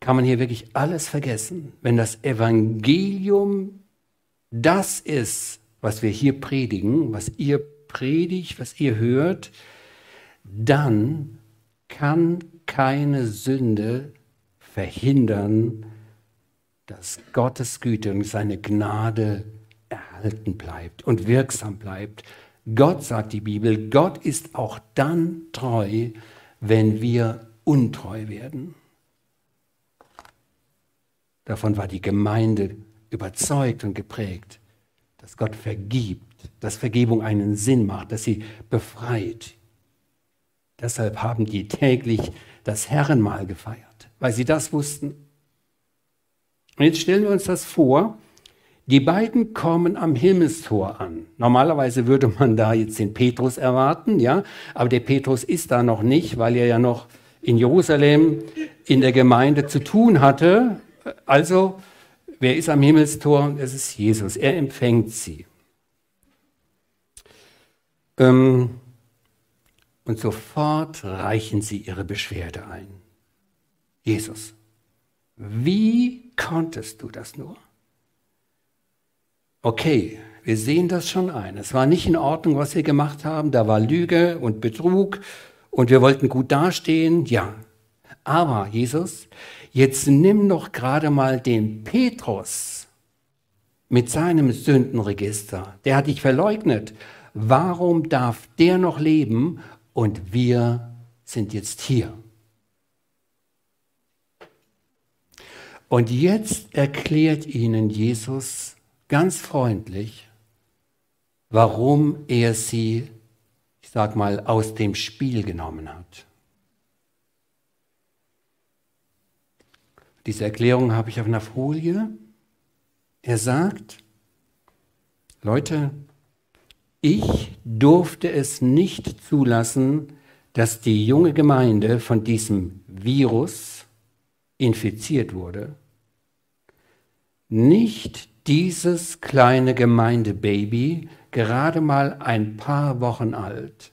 Kann man hier wirklich alles vergessen, wenn das Evangelium das ist, was wir hier predigen, was ihr predigt, was ihr hört, dann kann keine Sünde verhindern, dass Gottes Güte und seine Gnade erhalten bleibt und wirksam bleibt. Gott, sagt die Bibel, Gott ist auch dann treu, wenn wir untreu werden. Davon war die Gemeinde überzeugt und geprägt, dass Gott vergibt, dass Vergebung einen Sinn macht, dass sie befreit. Deshalb haben die täglich das Herrenmahl gefeiert, weil sie das wussten. Und jetzt stellen wir uns das vor, die beiden kommen am Himmelstor an. Normalerweise würde man da jetzt den Petrus erwarten, ja, aber der Petrus ist da noch nicht, weil er ja noch in Jerusalem in der Gemeinde zu tun hatte. Also, wer ist am Himmelstor? Es ist Jesus. Er empfängt sie. Ähm, und sofort reichen sie ihre Beschwerde ein. Jesus, wie konntest du das nur? Okay, wir sehen das schon ein. Es war nicht in Ordnung, was wir gemacht haben. Da war Lüge und Betrug und wir wollten gut dastehen. Ja, aber Jesus, jetzt nimm doch gerade mal den Petrus mit seinem Sündenregister. Der hat dich verleugnet. Warum darf der noch leben und wir sind jetzt hier? Und jetzt erklärt ihnen Jesus ganz freundlich, warum er sie, ich sag mal, aus dem Spiel genommen hat. Diese Erklärung habe ich auf einer Folie. Er sagt, Leute, ich durfte es nicht zulassen, dass die junge Gemeinde von diesem Virus infiziert wurde nicht dieses kleine Gemeindebaby, gerade mal ein paar Wochen alt.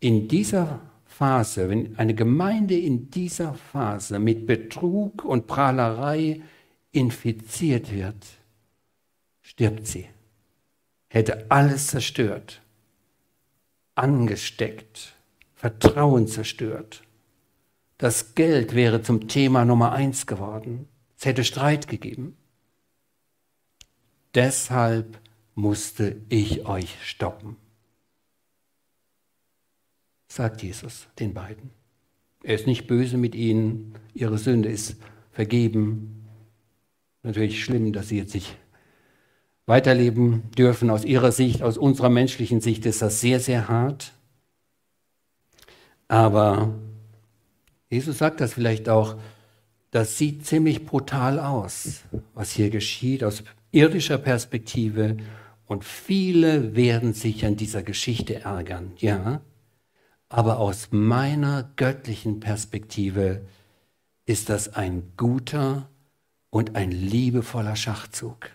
In dieser Phase, wenn eine Gemeinde in dieser Phase mit Betrug und Prahlerei infiziert wird, stirbt sie. Hätte alles zerstört, angesteckt, Vertrauen zerstört. Das Geld wäre zum Thema Nummer eins geworden. Es hätte Streit gegeben. Deshalb musste ich euch stoppen, sagt Jesus den beiden. Er ist nicht böse mit ihnen, ihre Sünde ist vergeben. Natürlich schlimm, dass sie jetzt nicht weiterleben dürfen. Aus ihrer Sicht, aus unserer menschlichen Sicht ist das sehr, sehr hart. Aber Jesus sagt das vielleicht auch, das sieht ziemlich brutal aus, was hier geschieht aus irdischer Perspektive. Und viele werden sich an dieser Geschichte ärgern, ja. Aber aus meiner göttlichen Perspektive ist das ein guter und ein liebevoller Schachzug.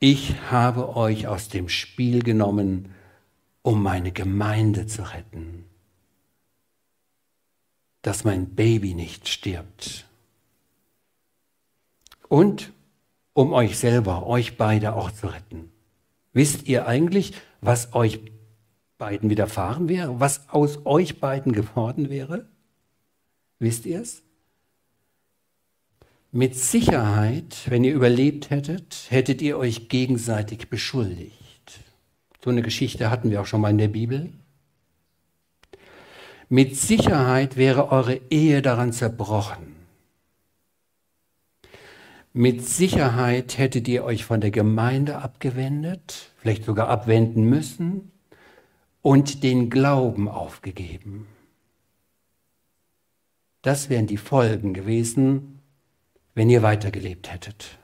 Ich habe euch aus dem Spiel genommen, um meine Gemeinde zu retten dass mein Baby nicht stirbt. Und um euch selber, euch beide auch zu retten. Wisst ihr eigentlich, was euch beiden widerfahren wäre? Was aus euch beiden geworden wäre? Wisst ihr es? Mit Sicherheit, wenn ihr überlebt hättet, hättet ihr euch gegenseitig beschuldigt. So eine Geschichte hatten wir auch schon mal in der Bibel. Mit Sicherheit wäre eure Ehe daran zerbrochen. Mit Sicherheit hättet ihr euch von der Gemeinde abgewendet, vielleicht sogar abwenden müssen und den Glauben aufgegeben. Das wären die Folgen gewesen, wenn ihr weitergelebt hättet.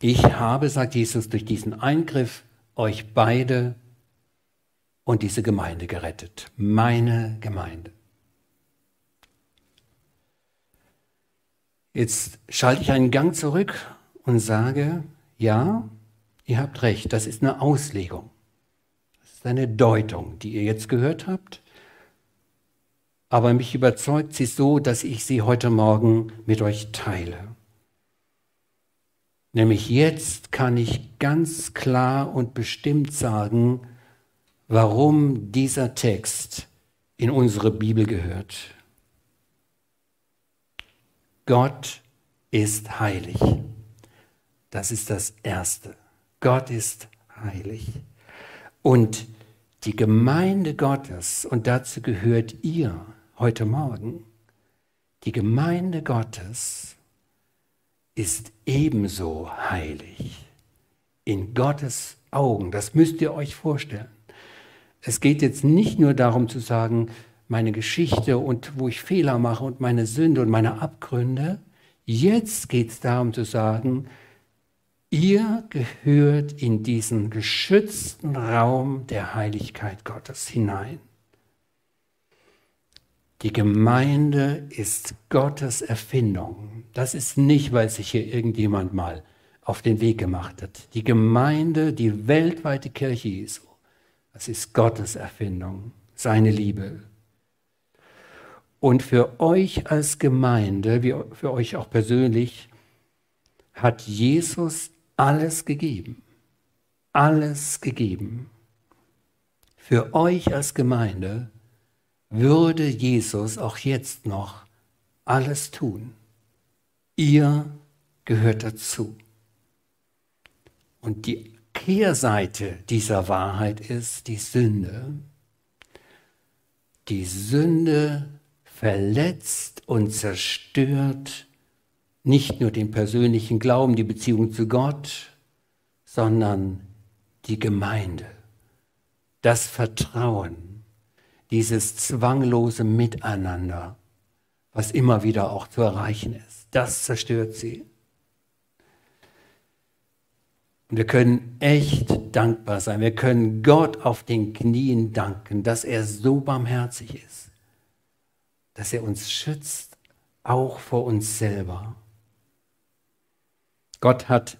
Ich habe, sagt Jesus, durch diesen Eingriff euch beide und diese Gemeinde gerettet. Meine Gemeinde. Jetzt schalte ich einen Gang zurück und sage, ja, ihr habt recht, das ist eine Auslegung. Das ist eine Deutung, die ihr jetzt gehört habt. Aber mich überzeugt sie so, dass ich sie heute Morgen mit euch teile. Nämlich jetzt kann ich ganz klar und bestimmt sagen, warum dieser Text in unsere Bibel gehört. Gott ist heilig. Das ist das Erste. Gott ist heilig. Und die Gemeinde Gottes, und dazu gehört ihr heute Morgen, die Gemeinde Gottes ist ebenso heilig in Gottes Augen. Das müsst ihr euch vorstellen. Es geht jetzt nicht nur darum zu sagen, meine Geschichte und wo ich Fehler mache und meine Sünde und meine Abgründe. Jetzt geht es darum zu sagen, ihr gehört in diesen geschützten Raum der Heiligkeit Gottes hinein. Die Gemeinde ist Gottes Erfindung. Das ist nicht, weil sich hier irgendjemand mal auf den Weg gemacht hat. Die Gemeinde, die weltweite Kirche Jesu, das ist Gottes Erfindung, seine Liebe. Und für euch als Gemeinde, wie für euch auch persönlich, hat Jesus alles gegeben. Alles gegeben. Für euch als Gemeinde würde Jesus auch jetzt noch alles tun. Ihr gehört dazu. Und die Kehrseite dieser Wahrheit ist die Sünde. Die Sünde verletzt und zerstört nicht nur den persönlichen Glauben, die Beziehung zu Gott, sondern die Gemeinde, das Vertrauen, dieses zwanglose Miteinander, was immer wieder auch zu erreichen ist. Das zerstört sie. Und wir können echt dankbar sein. Wir können Gott auf den Knien danken, dass er so barmherzig ist, dass er uns schützt, auch vor uns selber. Gott hat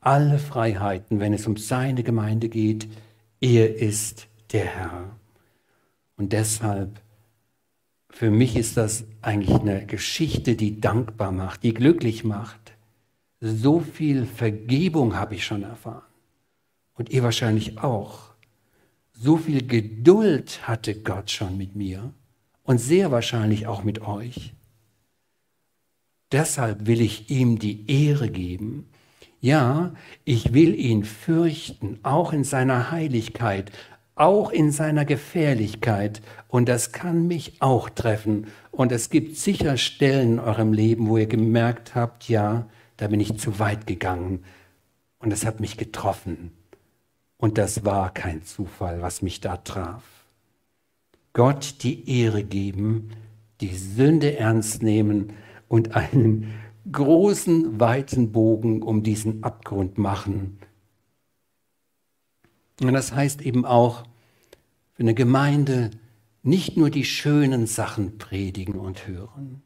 alle Freiheiten, wenn es um seine Gemeinde geht. Er ist der Herr. Und deshalb, für mich ist das eigentlich eine Geschichte, die dankbar macht, die glücklich macht. So viel Vergebung habe ich schon erfahren. Und ihr wahrscheinlich auch. So viel Geduld hatte Gott schon mit mir und sehr wahrscheinlich auch mit euch. Deshalb will ich ihm die Ehre geben. Ja, ich will ihn fürchten, auch in seiner Heiligkeit, auch in seiner Gefährlichkeit. Und das kann mich auch treffen. Und es gibt sicher Stellen in eurem Leben, wo ihr gemerkt habt, ja, da bin ich zu weit gegangen. Und es hat mich getroffen. Und das war kein Zufall, was mich da traf. Gott die Ehre geben, die Sünde ernst nehmen und einen großen, weiten Bogen um diesen Abgrund machen, und das heißt eben auch, für eine Gemeinde nicht nur die schönen Sachen predigen und hören.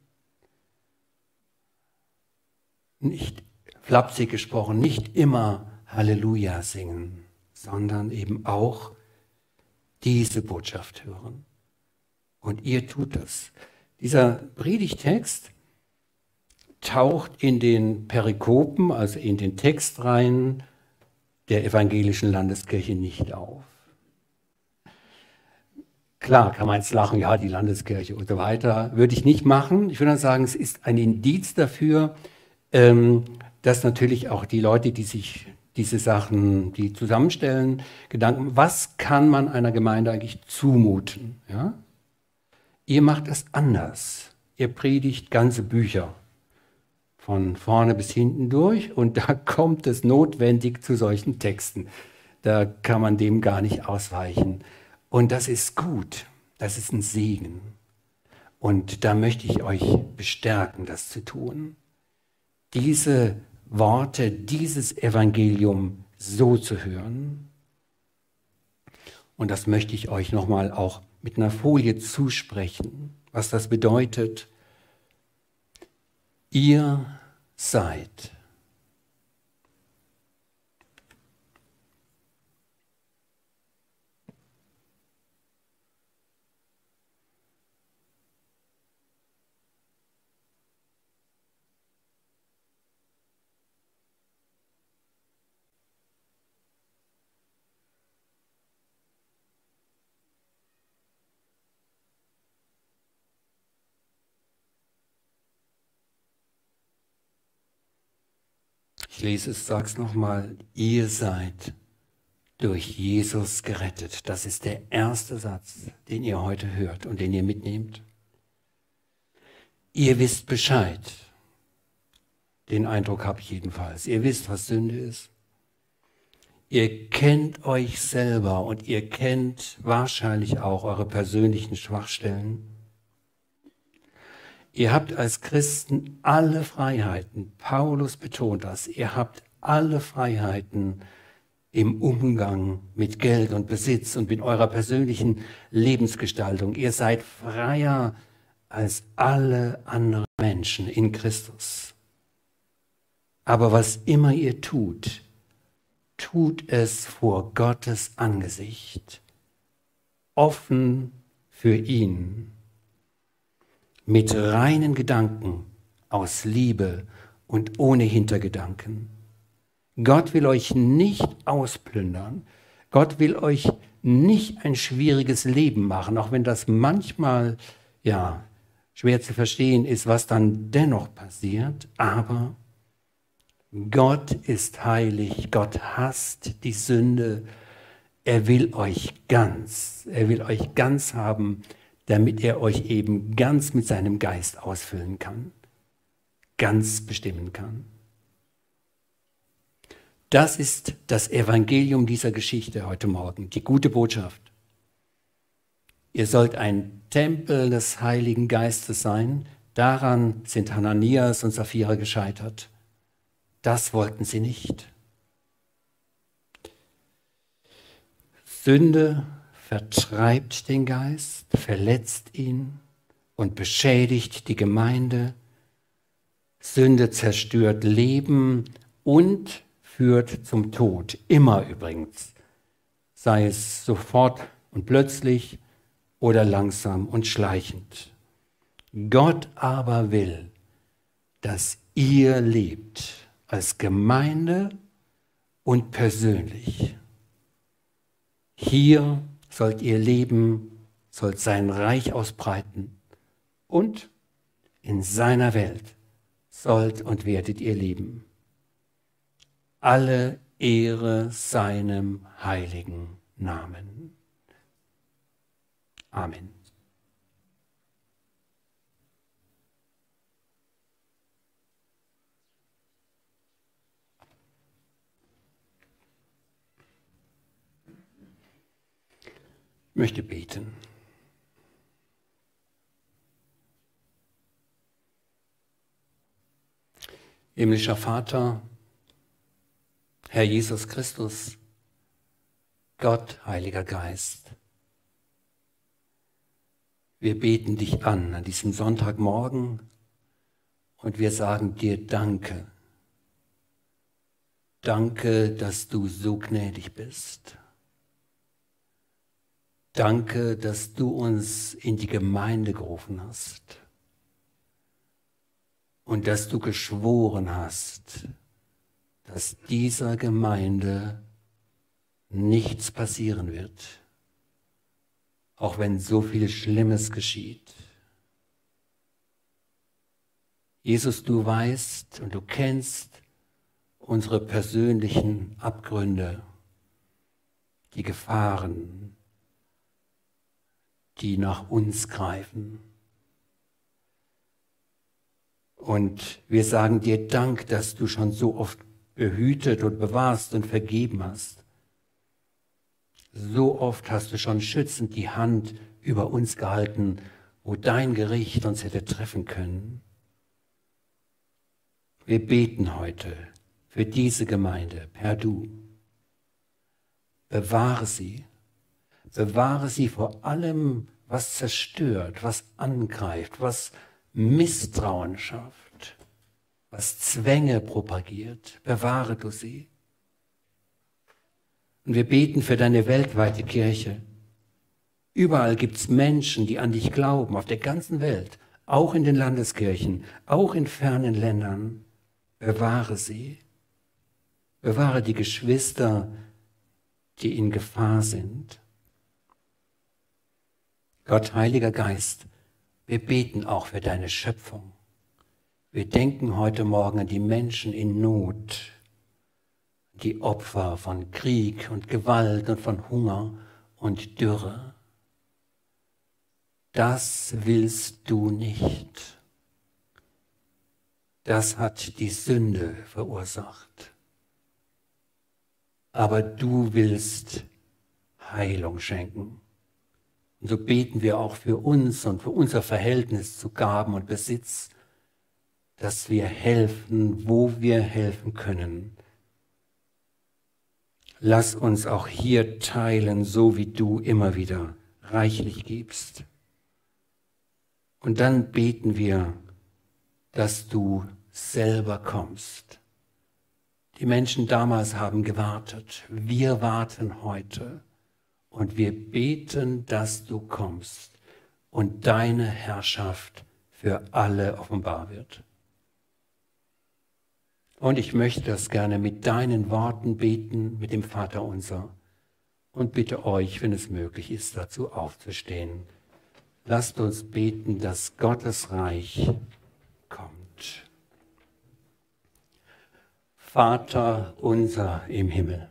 Nicht flapsig gesprochen, nicht immer Halleluja singen, sondern eben auch diese Botschaft hören. Und ihr tut das. Dieser Predigtext taucht in den Perikopen, also in den Textreihen der evangelischen Landeskirche nicht auf. Klar kann man jetzt lachen, ja, die Landeskirche und so weiter. Würde ich nicht machen. Ich würde sagen, es ist ein Indiz dafür, ähm, dass natürlich auch die Leute, die sich diese Sachen, die zusammenstellen, Gedanken, was kann man einer Gemeinde eigentlich zumuten? Ja? Ihr macht es anders. Ihr predigt ganze Bücher von vorne bis hinten durch und da (laughs) kommt es notwendig zu solchen Texten. Da kann man dem gar nicht ausweichen. Und das ist gut, das ist ein Segen. Und da möchte ich euch bestärken, das zu tun. Diese Worte, dieses Evangelium so zu hören. Und das möchte ich euch nochmal auch mit einer Folie zusprechen, was das bedeutet. Ihr seid Ich lese es, sag's nochmal. Ihr seid durch Jesus gerettet. Das ist der erste Satz, den ihr heute hört und den ihr mitnehmt. Ihr wisst Bescheid. Den Eindruck habe ich jedenfalls. Ihr wisst, was Sünde ist. Ihr kennt euch selber und ihr kennt wahrscheinlich auch eure persönlichen Schwachstellen. Ihr habt als Christen alle Freiheiten. Paulus betont das. Ihr habt alle Freiheiten im Umgang mit Geld und Besitz und mit eurer persönlichen Lebensgestaltung. Ihr seid freier als alle anderen Menschen in Christus. Aber was immer ihr tut, tut es vor Gottes Angesicht, offen für ihn mit reinen Gedanken, aus Liebe und ohne Hintergedanken. Gott will euch nicht ausplündern. Gott will euch nicht ein schwieriges Leben machen, auch wenn das manchmal ja schwer zu verstehen ist, was dann dennoch passiert. Aber Gott ist heilig, Gott hasst die Sünde. Er will euch ganz, er will euch ganz haben damit er euch eben ganz mit seinem Geist ausfüllen kann, ganz bestimmen kann. Das ist das Evangelium dieser Geschichte heute Morgen, die gute Botschaft. Ihr sollt ein Tempel des Heiligen Geistes sein. Daran sind Hananias und Sapphira gescheitert. Das wollten sie nicht. Sünde vertreibt den Geist, verletzt ihn und beschädigt die Gemeinde. Sünde zerstört Leben und führt zum Tod. Immer übrigens. Sei es sofort und plötzlich oder langsam und schleichend. Gott aber will, dass ihr lebt als Gemeinde und persönlich. Hier sollt ihr leben, sollt sein Reich ausbreiten und in seiner Welt sollt und werdet ihr leben. Alle Ehre seinem heiligen Namen. Amen. Möchte beten. Himmlischer Vater, Herr Jesus Christus, Gott, Heiliger Geist, wir beten dich an an diesem Sonntagmorgen und wir sagen dir Danke. Danke, dass du so gnädig bist. Danke, dass du uns in die Gemeinde gerufen hast und dass du geschworen hast, dass dieser Gemeinde nichts passieren wird, auch wenn so viel Schlimmes geschieht. Jesus, du weißt und du kennst unsere persönlichen Abgründe, die Gefahren, die nach uns greifen. Und wir sagen dir Dank, dass du schon so oft behütet und bewahrst und vergeben hast. So oft hast du schon schützend die Hand über uns gehalten, wo dein Gericht uns hätte treffen können. Wir beten heute für diese Gemeinde, per Du. Bewahre sie, Bewahre sie vor allem, was zerstört, was angreift, was Misstrauen schafft, was Zwänge propagiert. Bewahre du sie. Und wir beten für deine weltweite Kirche. Überall gibt es Menschen, die an dich glauben, auf der ganzen Welt, auch in den Landeskirchen, auch in fernen Ländern. Bewahre sie. Bewahre die Geschwister, die in Gefahr sind. Gott, Heiliger Geist, wir beten auch für deine Schöpfung. Wir denken heute Morgen an die Menschen in Not, die Opfer von Krieg und Gewalt und von Hunger und Dürre. Das willst du nicht. Das hat die Sünde verursacht. Aber du willst Heilung schenken. Und so beten wir auch für uns und für unser Verhältnis zu Gaben und Besitz, dass wir helfen, wo wir helfen können Lass uns auch hier teilen, so wie du immer wieder reichlich gibst. Und dann beten wir, dass du selber kommst. Die Menschen damals haben gewartet. Wir warten heute. Und wir beten, dass du kommst und deine Herrschaft für alle offenbar wird. Und ich möchte das gerne mit deinen Worten beten, mit dem Vater unser. Und bitte euch, wenn es möglich ist, dazu aufzustehen. Lasst uns beten, dass Gottes Reich kommt. Vater unser im Himmel,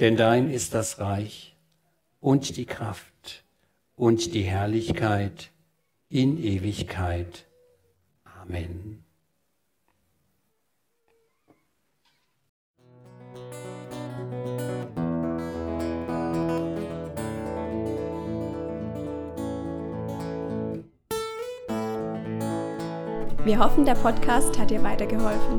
Denn dein ist das Reich und die Kraft und die Herrlichkeit in Ewigkeit. Amen. Wir hoffen, der Podcast hat dir weitergeholfen.